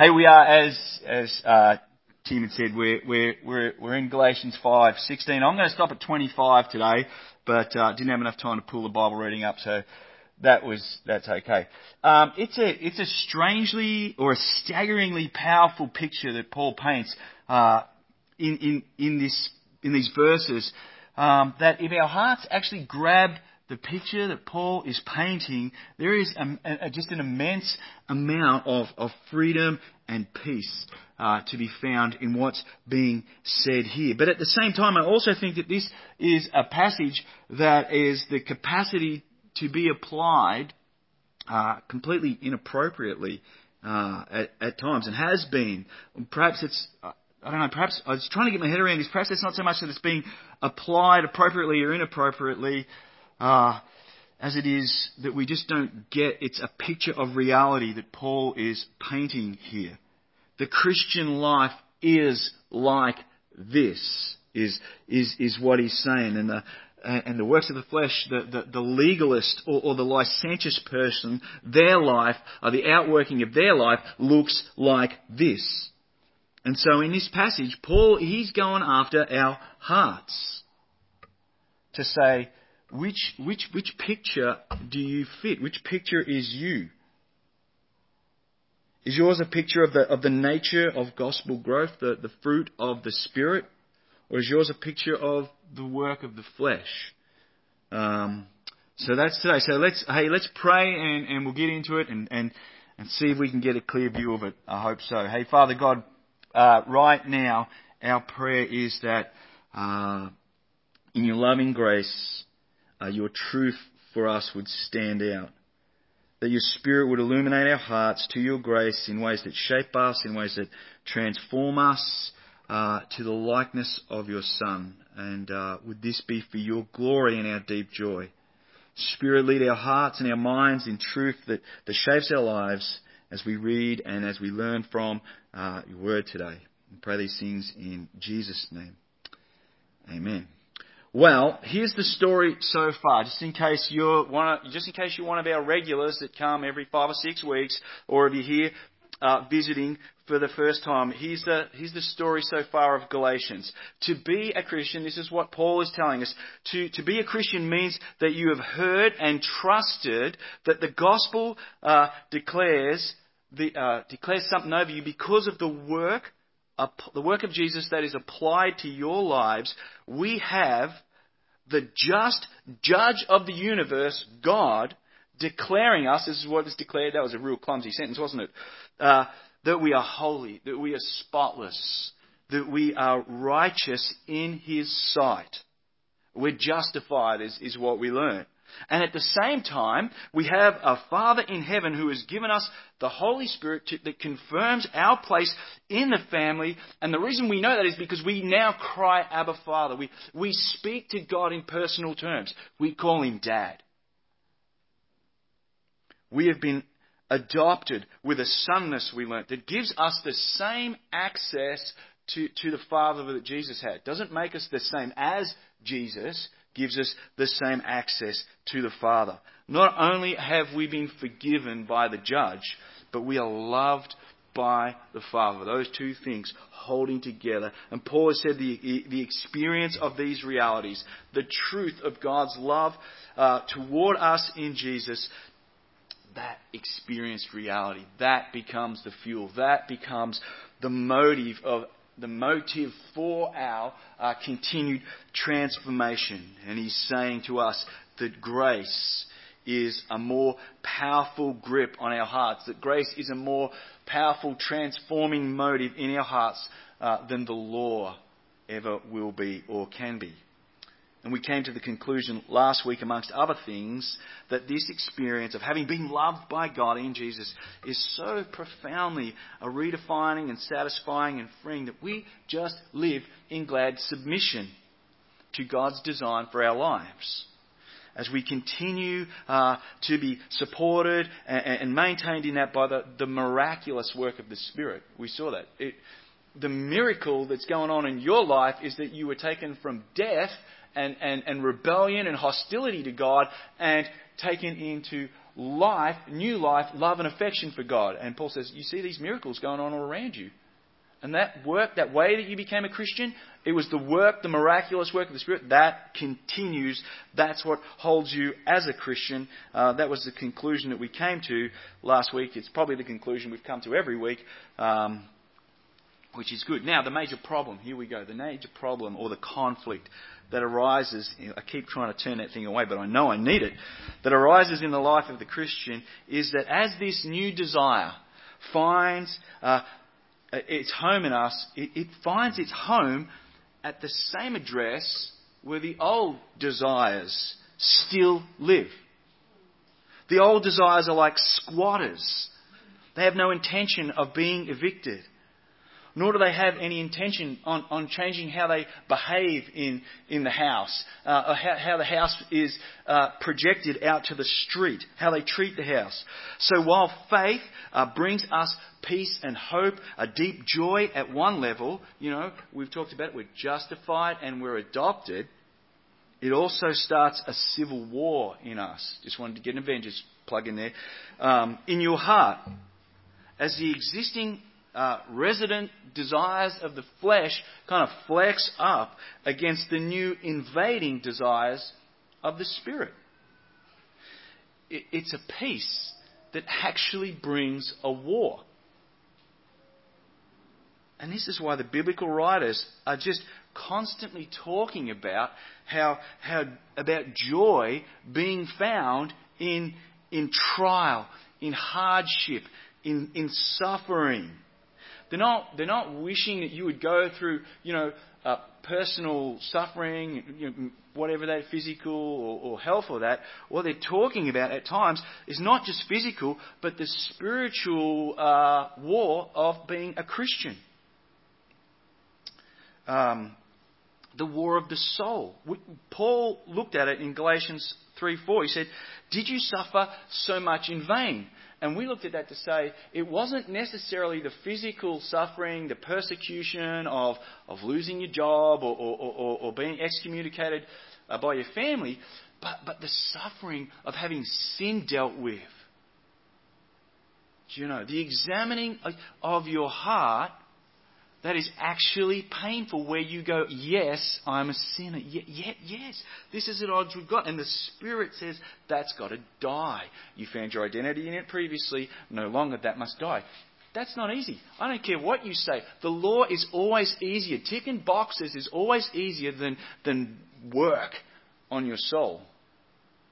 Hey, we are as as uh, Tim had said, we're we're we're we're in Galatians five sixteen. I'm going to stop at 25 today, but uh, didn't have enough time to pull the Bible reading up, so that was that's okay. Um, it's a it's a strangely or a staggeringly powerful picture that Paul paints uh, in in in this in these verses. Um, that if our hearts actually grab the picture that Paul is painting, there is a, a, just an immense amount of, of freedom and peace uh, to be found in what's being said here. But at the same time, I also think that this is a passage that is the capacity to be applied uh, completely inappropriately uh, at, at, times, and has been. Perhaps it's. Uh, I don't know, perhaps I was trying to get my head around this. Perhaps it's not so much that it's being applied appropriately or inappropriately, uh, as it is that we just don't get. It's a picture of reality that Paul is painting here. The Christian life is like this, is, is, is what he's saying. And the, and the works of the flesh, the, the, the legalist or, or, the licentious person, their life, or the outworking of their life, looks like this. And so in this passage, Paul, he's going after our hearts to say, which, which, which picture do you fit? Which picture is you? Is yours a picture of the, of the nature of gospel growth, the, the fruit of the Spirit? Or is yours a picture of the work of the flesh? Um, so that's today. So let's, hey, let's pray and, and we'll get into it and, and, and see if we can get a clear view of it. I hope so. Hey, Father God, uh, right now, our prayer is that uh, in your loving grace, uh, your truth for us would stand out. That your Spirit would illuminate our hearts to your grace in ways that shape us, in ways that transform us uh, to the likeness of your Son. And uh, would this be for your glory and our deep joy? Spirit, lead our hearts and our minds in truth that, that shapes our lives as we read and as we learn from uh, your word today. We pray these things in Jesus' name. Amen. Well, here's the story so far, just in case you're one of, just in case you're one of our regulars that come every five or six weeks, or if you're here uh, visiting for the first time, here's the, here's the story so far of Galatians. To be a Christian, this is what Paul is telling us. To, to be a Christian means that you have heard and trusted that the gospel uh, declares, the, uh, declares something over you because of the work the work of Jesus that is applied to your lives, we have the just judge of the universe, God, declaring us, this is what is declared, that was a real clumsy sentence, wasn't it? Uh, that we are holy, that we are spotless, that we are righteous in His sight. We're justified, is, is what we learn. And at the same time, we have a Father in heaven who has given us the Holy Spirit to, that confirms our place in the family. And the reason we know that is because we now cry, Abba Father. We, we speak to God in personal terms. We call Him Dad. We have been adopted with a sonness we learnt that gives us the same access to, to the Father that Jesus had. Doesn't make us the same as Jesus, gives us the same access to the Father. Not only have we been forgiven by the judge, but we are loved by the Father. Those two things holding together. And Paul has said the, the experience of these realities, the truth of God's love uh, toward us in Jesus, that experienced reality, that becomes the fuel. That becomes the motive of the motive for our uh, continued transformation. And he's saying to us that grace is a more powerful grip on our hearts, that grace is a more powerful transforming motive in our hearts uh, than the law ever will be or can be. And we came to the conclusion last week, amongst other things, that this experience of having been loved by God in Jesus is so profoundly a redefining and satisfying and freeing that we just live in glad submission to God's design for our lives. As we continue uh, to be supported and, and, maintained in that by the, the miraculous work of the Spirit. We saw that. It, the miracle that's going on in your life is that you were taken from death and, and, and rebellion and hostility to God and taken into life, new life, love and affection for God. And Paul says, you see these miracles going on all around you. And that work, that way that you became a Christian, it was the work, the miraculous work of the Spirit, that continues. That's what holds you as a Christian. Uh, that was the conclusion that we came to last week. It's probably the conclusion we've come to every week, um, which is good. Now, the major problem, here we go, the major problem or the conflict that arises, I keep trying to turn that thing away, but I know I need it, that arises in the life of the Christian is that as this new desire finds uh, its home in us, it, it finds its home at the same address where the old desires still live. The old desires are like squatters. They have no intention of being evicted nor do they have any intention on, on changing how they behave in, in the house, uh, or how, how, the house is uh, projected out to the street, how they treat the house. So while faith uh, brings us peace and hope, a deep joy at one level, you know, we've talked about it, we're justified and we're adopted. It also starts a civil war in us. Just wanted to get an Avengers plug in there. Um, in your heart, as the existing uh, resident desires of the flesh kind of flex up against the new invading desires of the Spirit. It, it's a peace that actually brings a war. And this is why the biblical writers are just constantly talking about how, how about joy being found in, in trial, in hardship, in, in suffering. They're not, they're not wishing that you would go through, you know, uh, personal suffering, you know, whatever that, physical or, or health or that. What they're talking about at times is not just physical, but the spiritual uh, war of being a Christian. Um, the war of the soul. Paul looked at it in Galatians 3 4. He said, Did you suffer so much in vain? And we looked at that to say it wasn't necessarily the physical suffering, the persecution of, of losing your job or, or, or, or being excommunicated uh, by your family, but, but the suffering of having sin dealt with. Do you know? The examining of your heart that is actually painful where you go, yes, I'm a sinner. Yet, yet, yes, this is at odds with God. And the Spirit says that's got to die. You found your identity in it previously, no longer that must die. That's not easy. I don't care what you say. The law is always easier. Ticking boxes is always easier than, than work on your soul.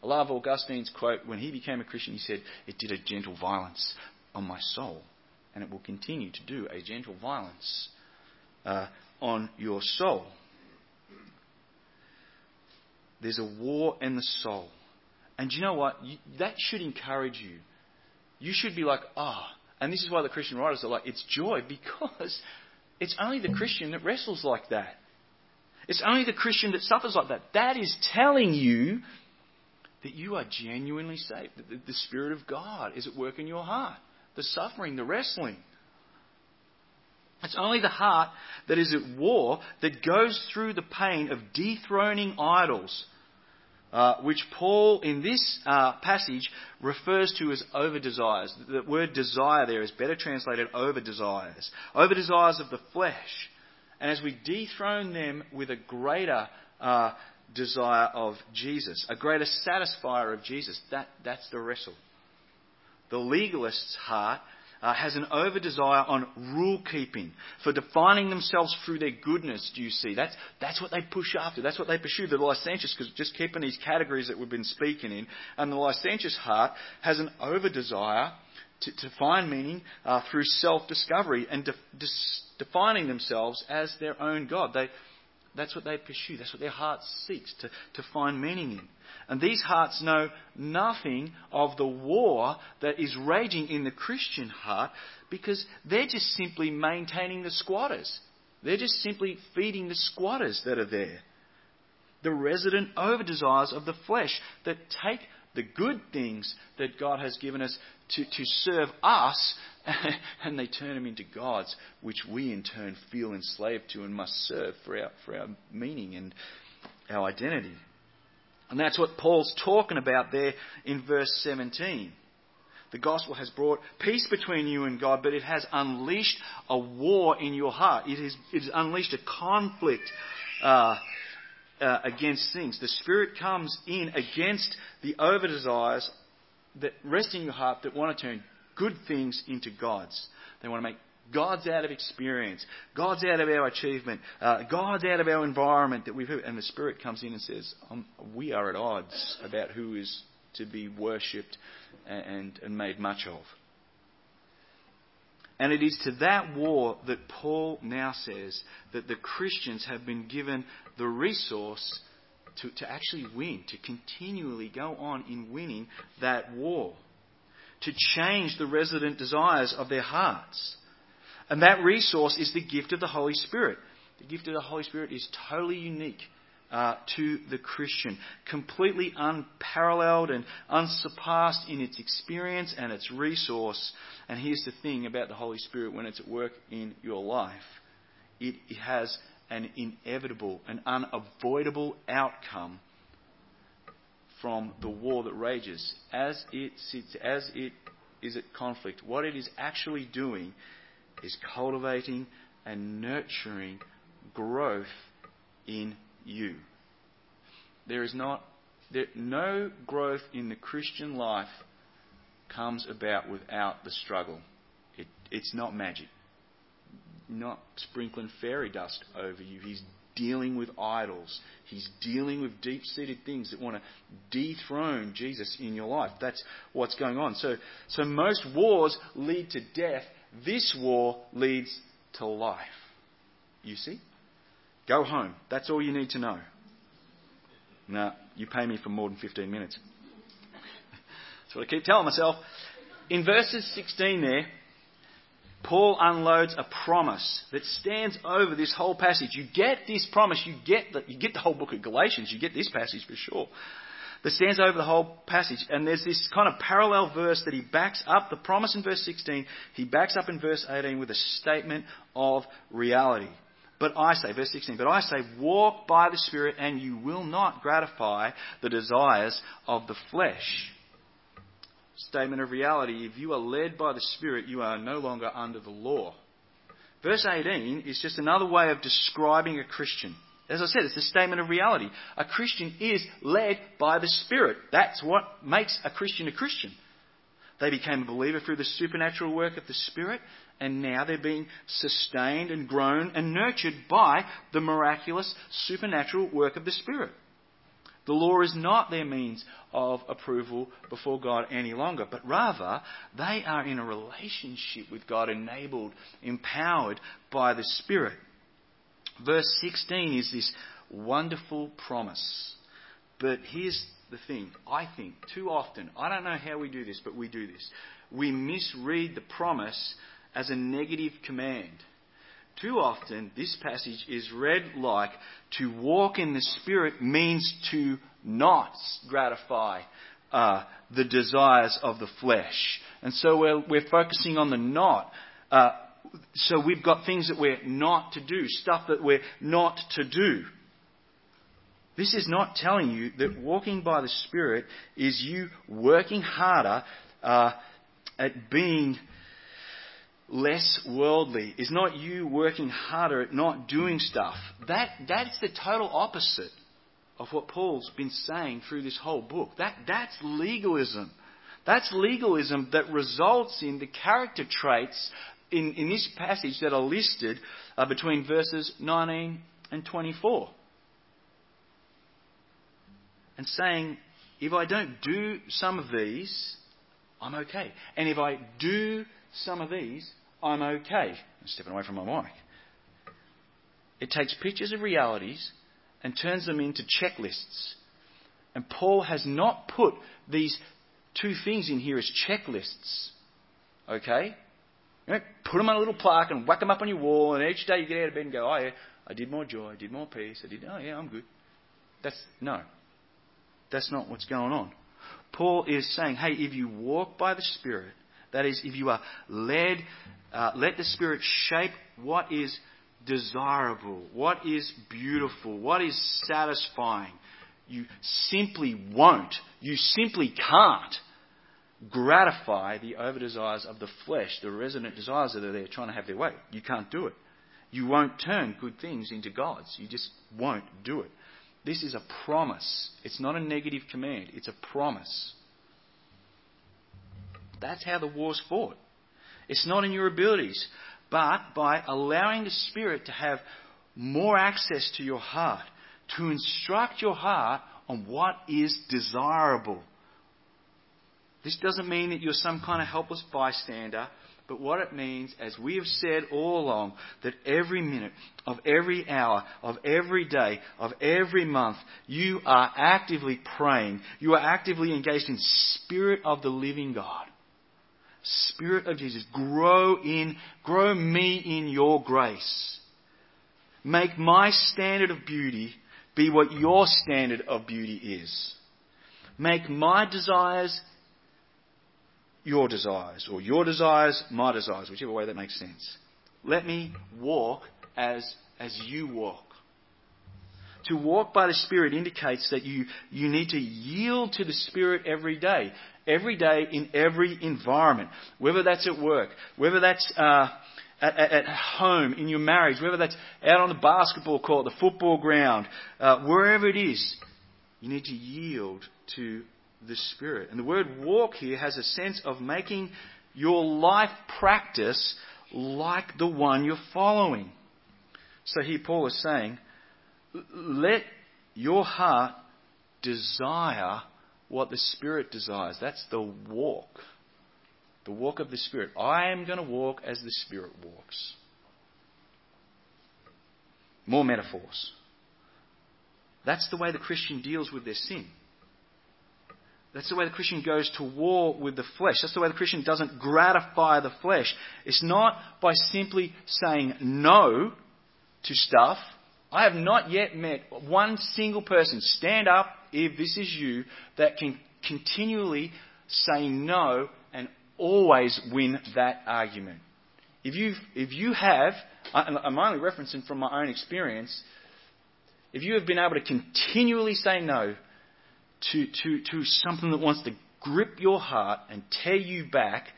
I love Augustine's quote. When he became a Christian, he said, It did a gentle violence on my soul, and it will continue to do a gentle violence uh, on your soul. There's a war in the soul. And you know what? You, that should encourage you. You should be like, ah. Oh. And this is why the Christian writers are like, it's joy because it's only the Christian that wrestles like that. It's only the Christian that suffers like that. That is telling you that you are genuinely saved. That the Spirit of God is at work in your heart. The suffering, the wrestling. It's only the heart that is at war that goes through the pain of dethroning idols, uh, which Paul in this uh, passage refers to as over desires. The word desire there is better translated over desires. Over desires of the flesh. And as we dethrone them with a greater uh, desire of Jesus, a greater satisfier of Jesus, that, that's the wrestle. The legalist's heart uh, has an over desire on rule keeping, for defining themselves through their goodness, do you see? That's, that's what they push after. That's what they pursue. The licentious, because just keeping these categories that we've been speaking in, and the licentious heart has an over desire to, to find meaning uh, through self discovery and de- de- defining themselves as their own God. They, that's what they pursue. That's what their heart seeks to, to find meaning in. And these hearts know nothing of the war that is raging in the Christian heart because they're just simply maintaining the squatters. They're just simply feeding the squatters that are there. The resident over desires of the flesh that take the good things that God has given us to, to serve us and they turn them into gods, which we in turn feel enslaved to and must serve for our, for our meaning and our identity. And that's what Paul's talking about there in verse 17. The gospel has brought peace between you and God, but it has unleashed a war in your heart. It has, it has unleashed a conflict uh, uh, against things. The Spirit comes in against the over desires that rest in your heart that want to turn good things into gods. They want to make gods out of experience. gods out of our achievement. Uh, gods out of our environment that we've And the Spirit comes in and says, um, We are at odds about who is to be worshipped and, and made much of. And it is to that war that Paul now says that the Christians have been given the resource to, to actually win, to continually go on in winning that war, to change the resident desires of their hearts. And that resource is the gift of the Holy Spirit. The gift of the Holy Spirit is totally unique uh, to the Christian, completely unparalleled and unsurpassed in its experience and its resource. And here's the thing about the Holy Spirit when it's at work in your life it has an inevitable, an unavoidable outcome from the war that rages. As it sits, as it is at conflict, what it is actually doing is cultivating and nurturing growth in you. There is not there, no growth in the Christian life comes about without the struggle. It, it's not magic. Not sprinkling fairy dust over you. He's dealing with idols. He's dealing with deep seated things that want to dethrone Jesus in your life. That's what's going on. So, so most wars lead to death. This war leads to life. You see? Go home. That's all you need to know. Now, you pay me for more than 15 minutes. That's what I keep telling myself. In verses 16 there, Paul unloads a promise that stands over this whole passage. You get this promise, you get the, you get the whole book of Galatians, you get this passage for sure. That stands over the whole passage. And there's this kind of parallel verse that he backs up the promise in verse 16, he backs up in verse 18 with a statement of reality. But I say, verse 16, but I say, walk by the Spirit and you will not gratify the desires of the flesh. Statement of reality if you are led by the Spirit, you are no longer under the law. Verse 18 is just another way of describing a Christian. As I said, it's a statement of reality. A Christian is led by the Spirit. That's what makes a Christian a Christian. They became a believer through the supernatural work of the Spirit, and now they're being sustained and grown and nurtured by the miraculous supernatural work of the Spirit. The law is not their means of approval before God any longer, but rather they are in a relationship with God, enabled, empowered by the Spirit. Verse 16 is this wonderful promise. But here's the thing. I think too often, I don't know how we do this, but we do this. We misread the promise as a negative command. Too often, this passage is read like to walk in the Spirit means to not gratify uh, the desires of the flesh. And so we're, we're focusing on the not. Uh, so we've got things that we're not to do, stuff that we're not to do. This is not telling you that walking by the Spirit is you working harder uh, at being less worldly, is not you working harder at not doing stuff. That, that's the total opposite of what Paul's been saying through this whole book. That, that's legalism. That's legalism that results in the character traits in, in this passage that are listed uh, between verses 19 and 24. And saying, if I don't do some of these, I'm okay. And if I do some of these, I'm okay. I'm stepping away from my mic. It takes pictures of realities and turns them into checklists. And Paul has not put these two things in here as checklists. Okay? You know, put them on a little plaque and whack them up on your wall, and each day you get out of bed and go, oh yeah, I did more joy, I did more peace, I did, oh yeah, I'm good. That's, no. That's not what's going on. Paul is saying, hey, if you walk by the Spirit, that is, if you are led, uh, let the Spirit shape what is desirable, what is beautiful, what is satisfying. you simply won't, you simply can't gratify the over desires of the flesh, the resident desires that are there trying to have their way. You can't do it. You won't turn good things into gods. You just won't do it. This is a promise. It's not a negative command, it's a promise. That's how the war's fought. It's not in your abilities, but by allowing the Spirit to have more access to your heart, to instruct your heart on what is desirable. This doesn't mean that you're some kind of helpless bystander, but what it means, as we have said all along, that every minute of every hour of every day of every month, you are actively praying. You are actively engaged in Spirit of the living God. Spirit of Jesus, grow in, grow me in your grace. Make my standard of beauty be what your standard of beauty is. Make my desires your desires, or your desires my desires, whichever way that makes sense. Let me walk as, as you walk. To walk by the Spirit indicates that you, you need to yield to the Spirit every day. Every day in every environment. Whether that's at work, whether that's uh, at, at, at, home, in your marriage, whether that's out on the basketball court, the football ground, uh, wherever it is, you need to yield to the Spirit. And the word walk here has a sense of making your life practice like the one you're following. So here Paul is saying, let your heart desire what the Spirit desires. That's the walk. The walk of the Spirit. I am going to walk as the Spirit walks. More metaphors. That's the way the Christian deals with their sin. That's the way the Christian goes to war with the flesh. That's the way the Christian doesn't gratify the flesh. It's not by simply saying no to stuff. I have not yet met one single person, stand up if this is you, that can continually say no and always win that argument. If, you if you have, I'm only referencing from my own experience, if you have been able to continually say no to, to, to something that wants to grip your heart and tear you back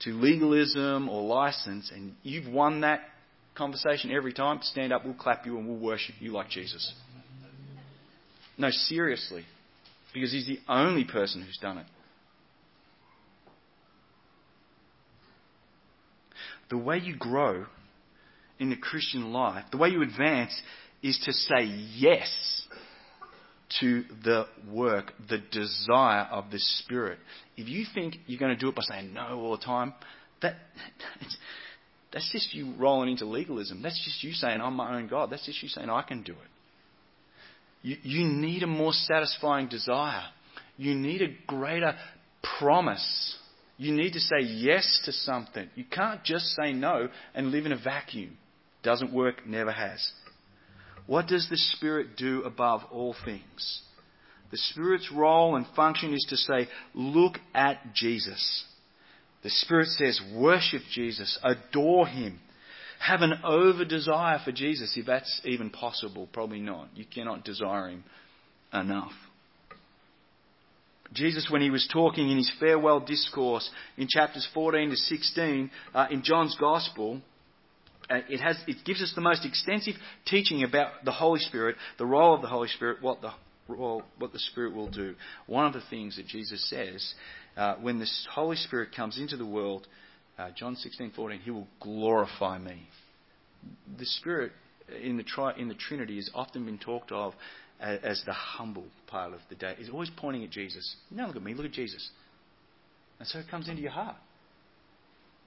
to legalism or license, and you've won that conversation every time, stand up, we'll clap you, and we'll worship you like Jesus. No, seriously. Because he's the only person who's done it. The way you grow in the Christian life, the way you advance, is to say yes to the work, the desire of the Spirit. If you think you're going to do it by saying no all the time, that that's just you rolling into legalism. That's just you saying I'm my own God. That's just you saying I can do it. You, you need a more satisfying desire. You need a greater promise. You need to say yes to something. You can't just say no and live in a vacuum. Doesn't work, never has. What does the Spirit do above all things? The Spirit's role and function is to say, look at Jesus. The Spirit says, worship Jesus, adore Him, have an over desire for Jesus, if that's even possible. Probably not. You cannot desire Him enough. Jesus, when he was talking in his farewell discourse in chapters 14 to 16 uh, in John's Gospel, uh, it, has, it gives us the most extensive teaching about the Holy Spirit, the role of the Holy Spirit, what the, what the Spirit will do. One of the things that Jesus says, uh, when the Holy Spirit comes into the world, uh, John 16:14, He will glorify me. The Spirit in the, tri- in the Trinity has often been talked of as, as the humble part of the day. It's always pointing at Jesus. Now look at me, look at Jesus. And so it comes into your heart.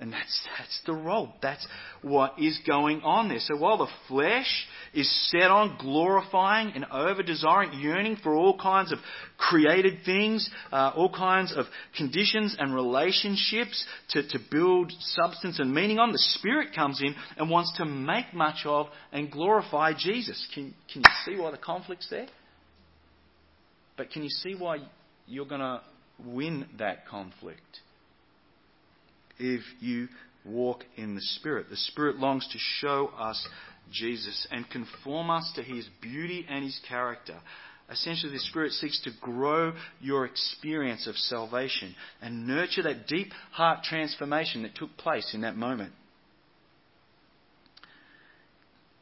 And that's, that's the role. That's what is going on there. So while the flesh is set on glorifying and over desiring, yearning for all kinds of created things, uh, all kinds of conditions and relationships to, to build substance and meaning on, the Spirit comes in and wants to make much of and glorify Jesus. Can, can you see why the conflict's there? But can you see why you're going to win that conflict? If you walk in the Spirit. The Spirit longs to show us Jesus and conform us to his beauty and his character. essentially the Spirit seeks to grow your experience of salvation and nurture that deep heart transformation that took place in that moment.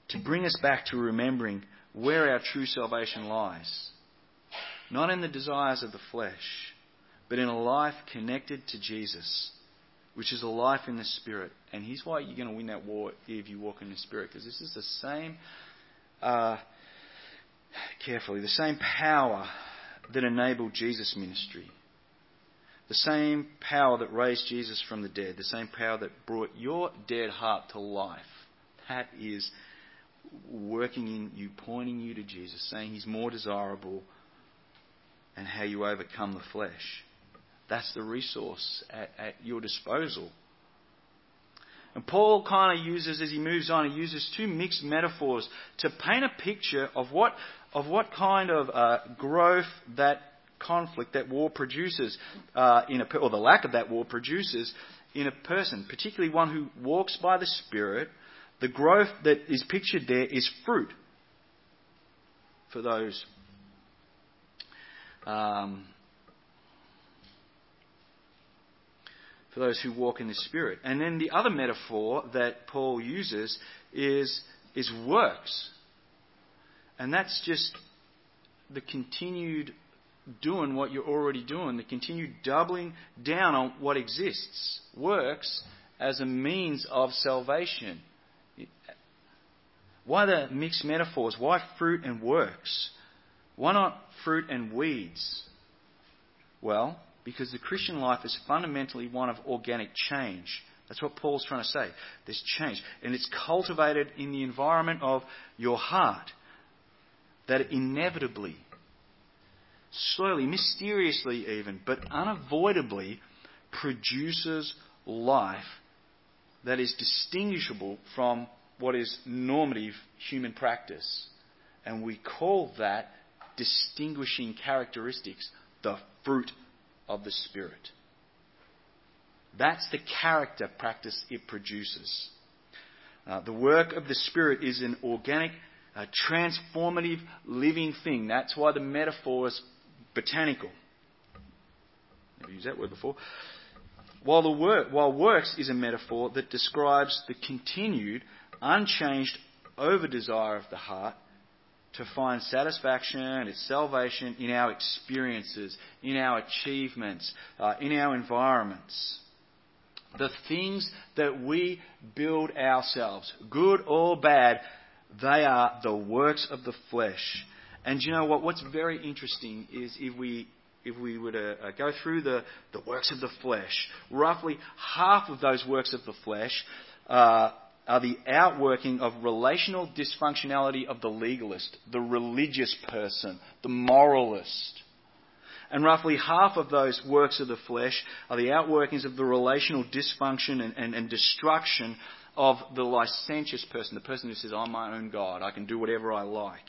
To bring us back to remembering where our true salvation lies. Not in the desires of the flesh, but in a life connected to Jesus, which is a life in the Spirit. And here's why you're going to win that war if you walk in the Spirit, because this is the same. Uh, carefully, the same power that enabled Jesus' ministry. The same power that raised Jesus from the dead. The same power that brought your dead heart to life. That is working in you, pointing you to Jesus, saying He's more desirable, and how you overcome the flesh. That's the resource at, at your disposal. And Paul kind of uses, as he moves on, he uses two mixed metaphors to paint a picture of what of what kind of uh, growth that conflict, that war produces, uh, in a, or the lack of that war produces in a person, particularly one who walks by the Spirit. The growth that is pictured there is fruit for those. Um, for those who walk in the Spirit. And then the other metaphor that Paul uses is, is works. And that's just the continued doing what you're already doing, the continued doubling down on what exists. Works as a means of salvation. Why the mixed metaphors? Why fruit and works? Why not fruit and weeds? Well, because the Christian life is fundamentally one of organic change. That's what Paul's trying to say. There's change. And it's cultivated in the environment of your heart that inevitably, slowly, mysteriously even, but unavoidably produces life that is distinguishable from what is normative human practice. And we call that distinguishing characteristics the fruit of the Spirit. That's the character practice it produces. Uh, the work of the Spirit is an organic a transformative living thing. That's why the metaphor is botanical. Never used that word before. While, the work, while works is a metaphor that describes the continued, unchanged over desire of the heart to find satisfaction its salvation in our experiences, in our achievements, uh, in our environments. The things that we build ourselves, good or bad, they are the works of the flesh. And you know what? What's very interesting is if we if we were to uh, go through the, the works of the flesh, roughly half of those works of the flesh uh, are the outworking of relational dysfunctionality of the legalist, the religious person, the moralist. And roughly half of those works of the flesh are the outworkings of the relational dysfunction and, and, and destruction of the licentious person, the person who says, I'm my own God, I can do whatever I like.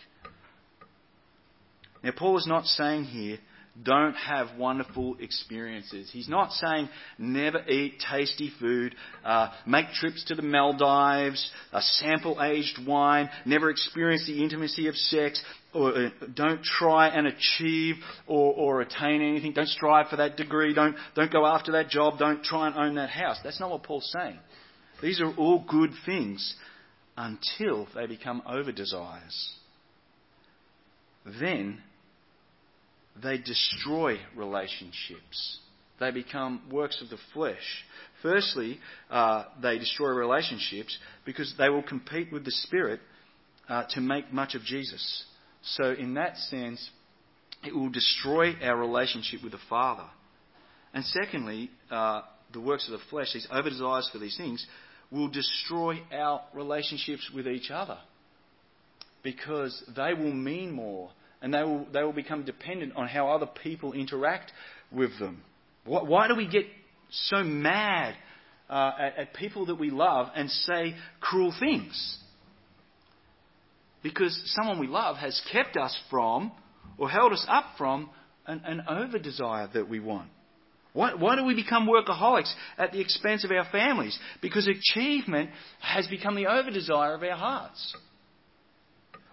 Now, Paul is not saying here, don't have wonderful experiences. He's not saying never eat tasty food, uh, make trips to the Maldives, uh, sample aged wine, never experience the intimacy of sex, or uh, don't try and achieve or, or attain anything. Don't strive for that degree. Don't, don't go after that job. Don't try and own that house. That's not what Paul's saying. These are all good things until they become over desires. Then they destroy relationships. They become works of the flesh. Firstly, uh, they destroy relationships because they will compete with the Spirit uh, to make much of Jesus. So, in that sense, it will destroy our relationship with the Father. And secondly, uh, the works of the flesh, these over desires for these things, will destroy our relationships with each other because they will mean more and they will, they will become dependent on how other people interact with them. Why, why do we get so mad uh, at, at people that we love and say cruel things? Because someone we love has kept us from or held us up from an, an over desire that we want. Why, why do we become workaholics at the expense of our families? Because achievement has become the over desire of our hearts.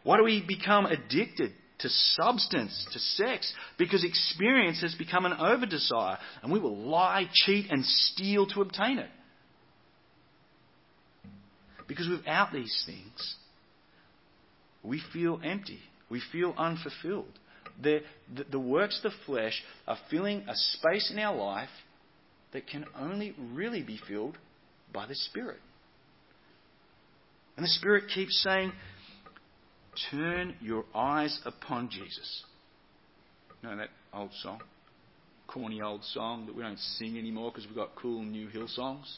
Why do we become addicted to substance, to sex, because experience has become an over desire, and we will lie, cheat, and steal to obtain it. Because without these things, we feel empty. We feel unfulfilled. The, the, the, works of the flesh are filling a space in our life that can only really be filled by the Spirit. And the Spirit keeps saying, Turn your eyes upon Jesus. You know that old song? Corny old song that we don't sing anymore because we've got cool new Hillsongs?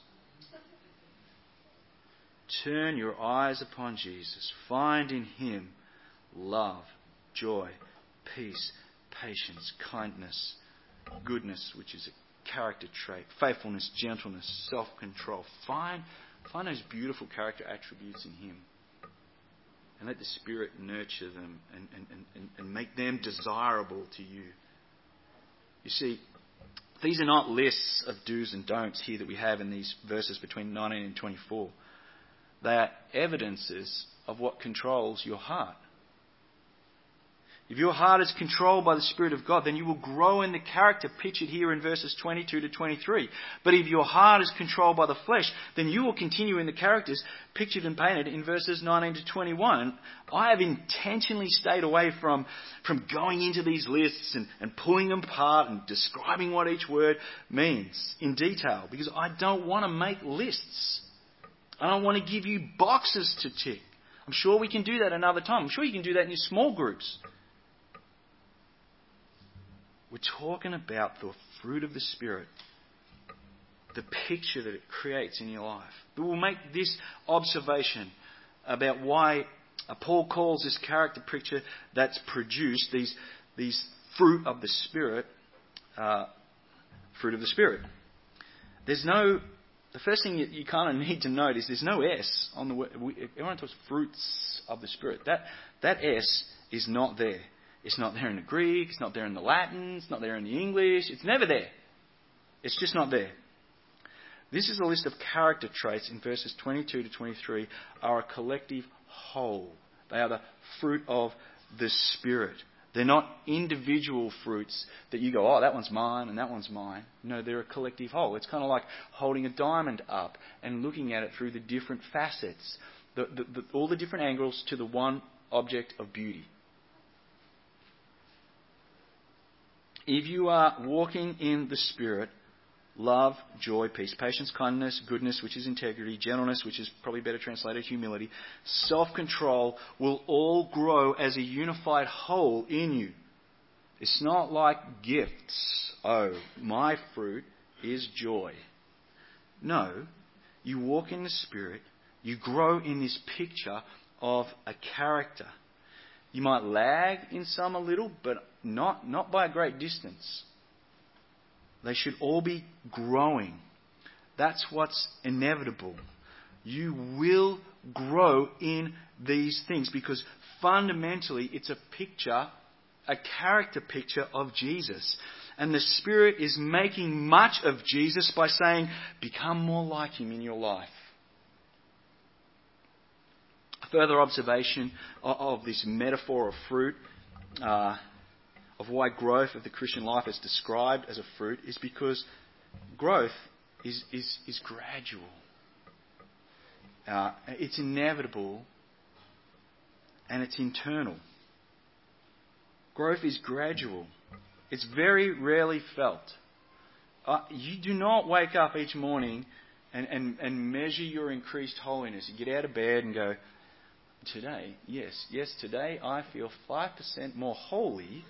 Turn your eyes upon Jesus. Find in him love, joy, peace, patience, kindness, goodness, which is a character trait, faithfulness, gentleness, self control. Find, find those beautiful character attributes in him. And let the Spirit nurture them and, and, and, and make them desirable to you. You see, these are not lists of do's and don'ts here that we have in these verses between 19 and 24. They are evidences of what controls your heart. If your heart is controlled by the Spirit of God, then you will grow in the character pictured here in verses 22 to 23. But if your heart is controlled by the flesh, then you will continue in the characters pictured and painted in verses 19 to 21. I have intentionally stayed away from, from going into these lists and, and pulling them apart and describing what each word means in detail because I don't want to make lists. I don't want to give you boxes to tick. I'm sure we can do that another time. I'm sure you can do that in your small groups. We're talking about the fruit of the Spirit, the picture that it creates in your life. But we'll make this observation about why Paul calls this character picture that's produced, these, these fruit of the Spirit, uh, fruit of the Spirit. There's no, the first thing you, you kind of need to note is there's no S on the word. Everyone talks fruits of the Spirit. That, that S is not there. It's not there in the Greek, it's not there in the Latin, it's not there in the English, it's never there. It's just not there. This is a list of character traits in verses 22 to 23 are a collective whole. They are the fruit of the Spirit. They're not individual fruits that you go, oh, that one's mine and that one's mine. No, they're a collective whole. It's kind of like holding a diamond up and looking at it through the different facets, the, the, the, all the different angles to the one object of beauty. If you are walking in the Spirit, love, joy, peace, patience, kindness, goodness, which is integrity, gentleness, which is probably better translated humility, self control will all grow as a unified whole in you. It's not like gifts. Oh, my fruit is joy. No, you walk in the Spirit, you grow in this picture of a character. You might lag in some a little, but not, not by a great distance. They should all be growing. That's what's inevitable. You will grow in these things because fundamentally it's a picture, a character picture of Jesus. And the Spirit is making much of Jesus by saying, become more like Him in your life. A further observation of, this metaphor of fruit uh, of why growth of the Christian life is described as a fruit is because growth is, is, is gradual. Uh, it's inevitable and it's internal. Growth is gradual. It's very rarely felt. Uh, you do not wake up each morning and, and, and measure your increased holiness. You get out of bed and go, Today, yes, yes, today I feel 5% more holy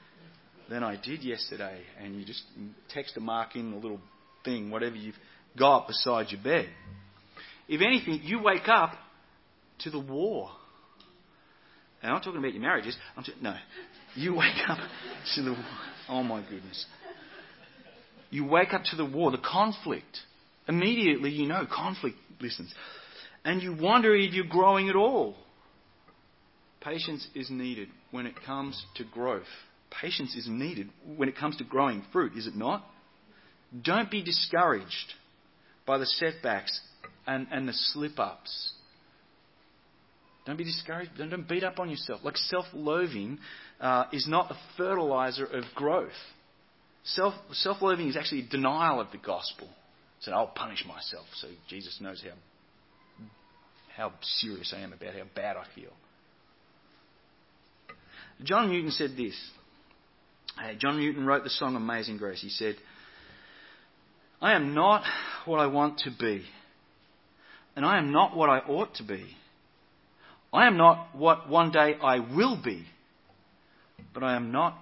than I did yesterday. And you just text a mark in a little thing, whatever you've got beside your bed. If anything, you wake up to the war. And I'm not talking about your marriages. I'm t- no. You wake up to the war. Oh my goodness. You wake up to the war, the conflict. Immediately you know conflict listens. And you wonder if you're growing at all. Patience is needed when it comes to growth. Patience is needed when it comes to growing fruit, is it not? Don't be discouraged by the setbacks and, and the slip ups. Don't be discouraged. Don't, don't beat up on yourself. Like self loathing uh, is not a fertilizer of growth. Self loathing is actually denial of the gospel. So I'll punish myself so Jesus knows how how serious I am about how bad I feel. John Newton said this. Uh, John Newton wrote the song Amazing Grace. He said, I am not what I want to be, and I am not what I ought to be. I am not what one day I will be, but I am not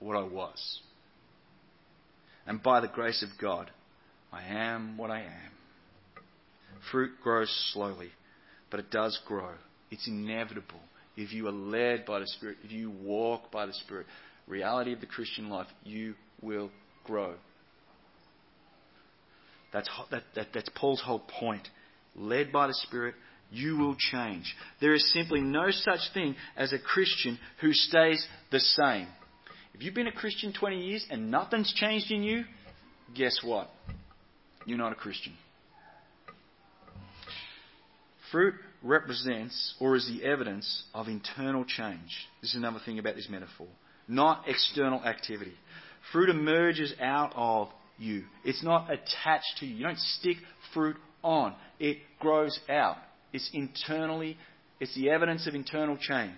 what I was. And by the grace of God, I am what I am. Fruit grows slowly, but it does grow. It's inevitable. If you are led by the Spirit, if you walk by the Spirit, reality of the Christian life, you will grow. That's, that, that, that's Paul's whole point. Led by the Spirit, you will change. There is simply no such thing as a Christian who stays the same. If you've been a Christian 20 years and nothing's changed in you, guess what? You're not a Christian. Fruit represents or is the evidence of internal change. This is another thing about this metaphor. Not external activity. Fruit emerges out of you. It's not attached to you. You don't stick fruit on. It grows out. It's internally, it's the evidence of internal change.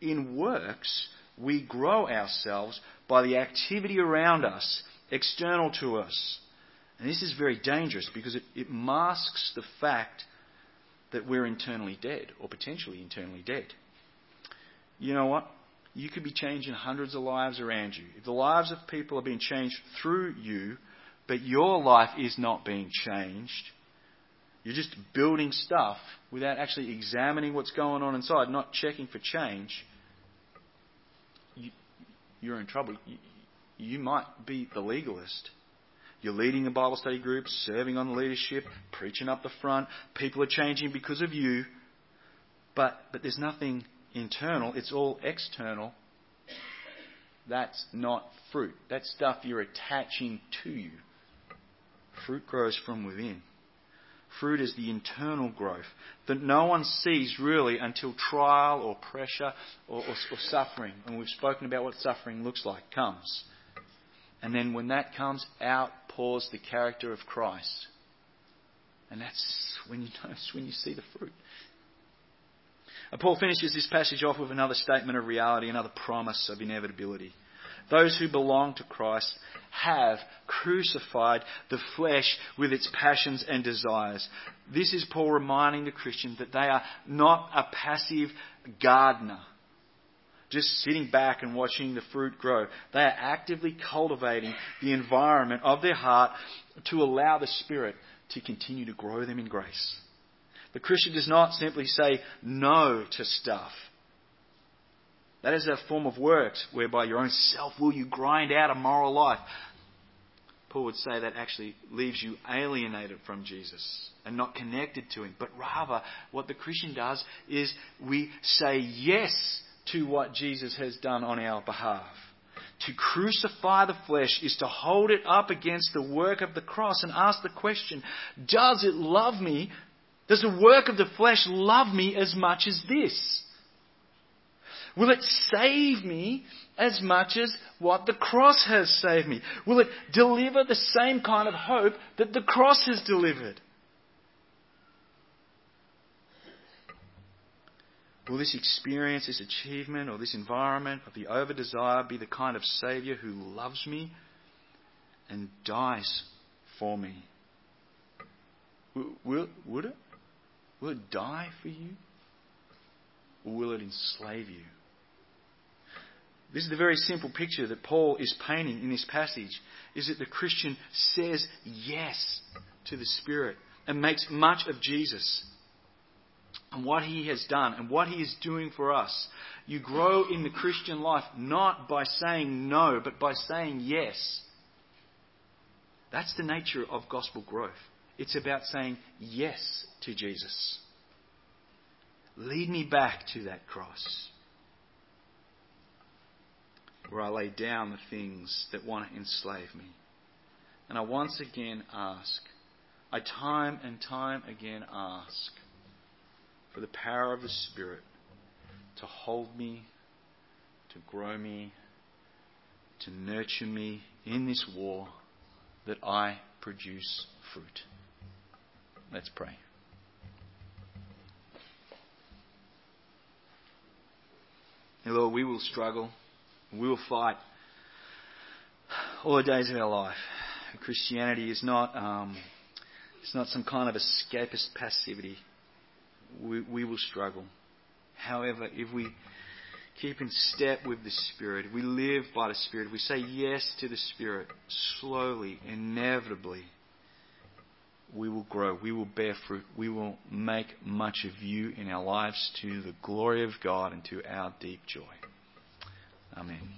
In works, we grow ourselves by the activity around us, external to us. And this is very dangerous because it, it masks the fact that we're internally dead, or potentially internally dead. You know what? You could be changing hundreds of lives around you. If the lives of people are being changed through you, but your life is not being changed, you're just building stuff without actually examining what's going on inside, not checking for change, you, are in trouble. You, you might be the legalist. You're leading a Bible study group, serving on the leadership, preaching up the front. People are changing because of you. But, but there's nothing internal, it's all external. That's not fruit. That's stuff you're attaching to you. Fruit grows from within. Fruit is the internal growth that no one sees really until trial or pressure or, or, or suffering. And we've spoken about what suffering looks like, comes. And then when that comes, out pours the character of Christ. And that's when you notice when you see the fruit. And Paul finishes this passage off with another statement of reality, another promise of inevitability. Those who belong to Christ have crucified the flesh with its passions and desires. This is Paul reminding the Christian that they are not a passive gardener, just sitting back and watching the fruit grow. They are actively cultivating the environment of their heart to allow the Spirit to continue to grow them in grace. The Christian does not simply say no to stuff. That is a form of works whereby your own self will you grind out a moral life. Paul would say that actually leaves you alienated from Jesus and not connected to Him. But rather, what the Christian does is we say yes to what Jesus has done on our behalf. To crucify the flesh is to hold it up against the work of the cross and ask the question Does it love me? Does the work of the flesh love me as much as this? Will it save me as much as what the cross has saved me? Will it deliver the same kind of hope that the cross has delivered? Will this experience, this achievement, or this environment of the over desire be the kind of Saviour who loves me and dies for me? Will, would it? Will it die for you? Or will it enslave you? This is the very simple picture that Paul is painting in this passage is that the Christian says yes to the Spirit and makes much of Jesus and what he has done and what he is doing for us. You grow in the Christian life not by saying no, but by saying yes. That's the nature of gospel growth. It's about saying yes to Jesus. Lead me back to that cross where I lay down the things that want to enslave me. And I once again ask, I time and time again ask for the power of the Spirit to hold me, to grow me, to nurture me in this war that I produce fruit. Let's pray. Lord, we will struggle. We will fight all the days of our life. Christianity is not, um, it's not some kind of escapist passivity. We, we will struggle. However, if we keep in step with the Spirit, if we live by the Spirit, if we say yes to the Spirit, slowly, inevitably, we will grow. We will bear fruit. We will make much of you in our lives to the glory of God and to our deep joy. Amen.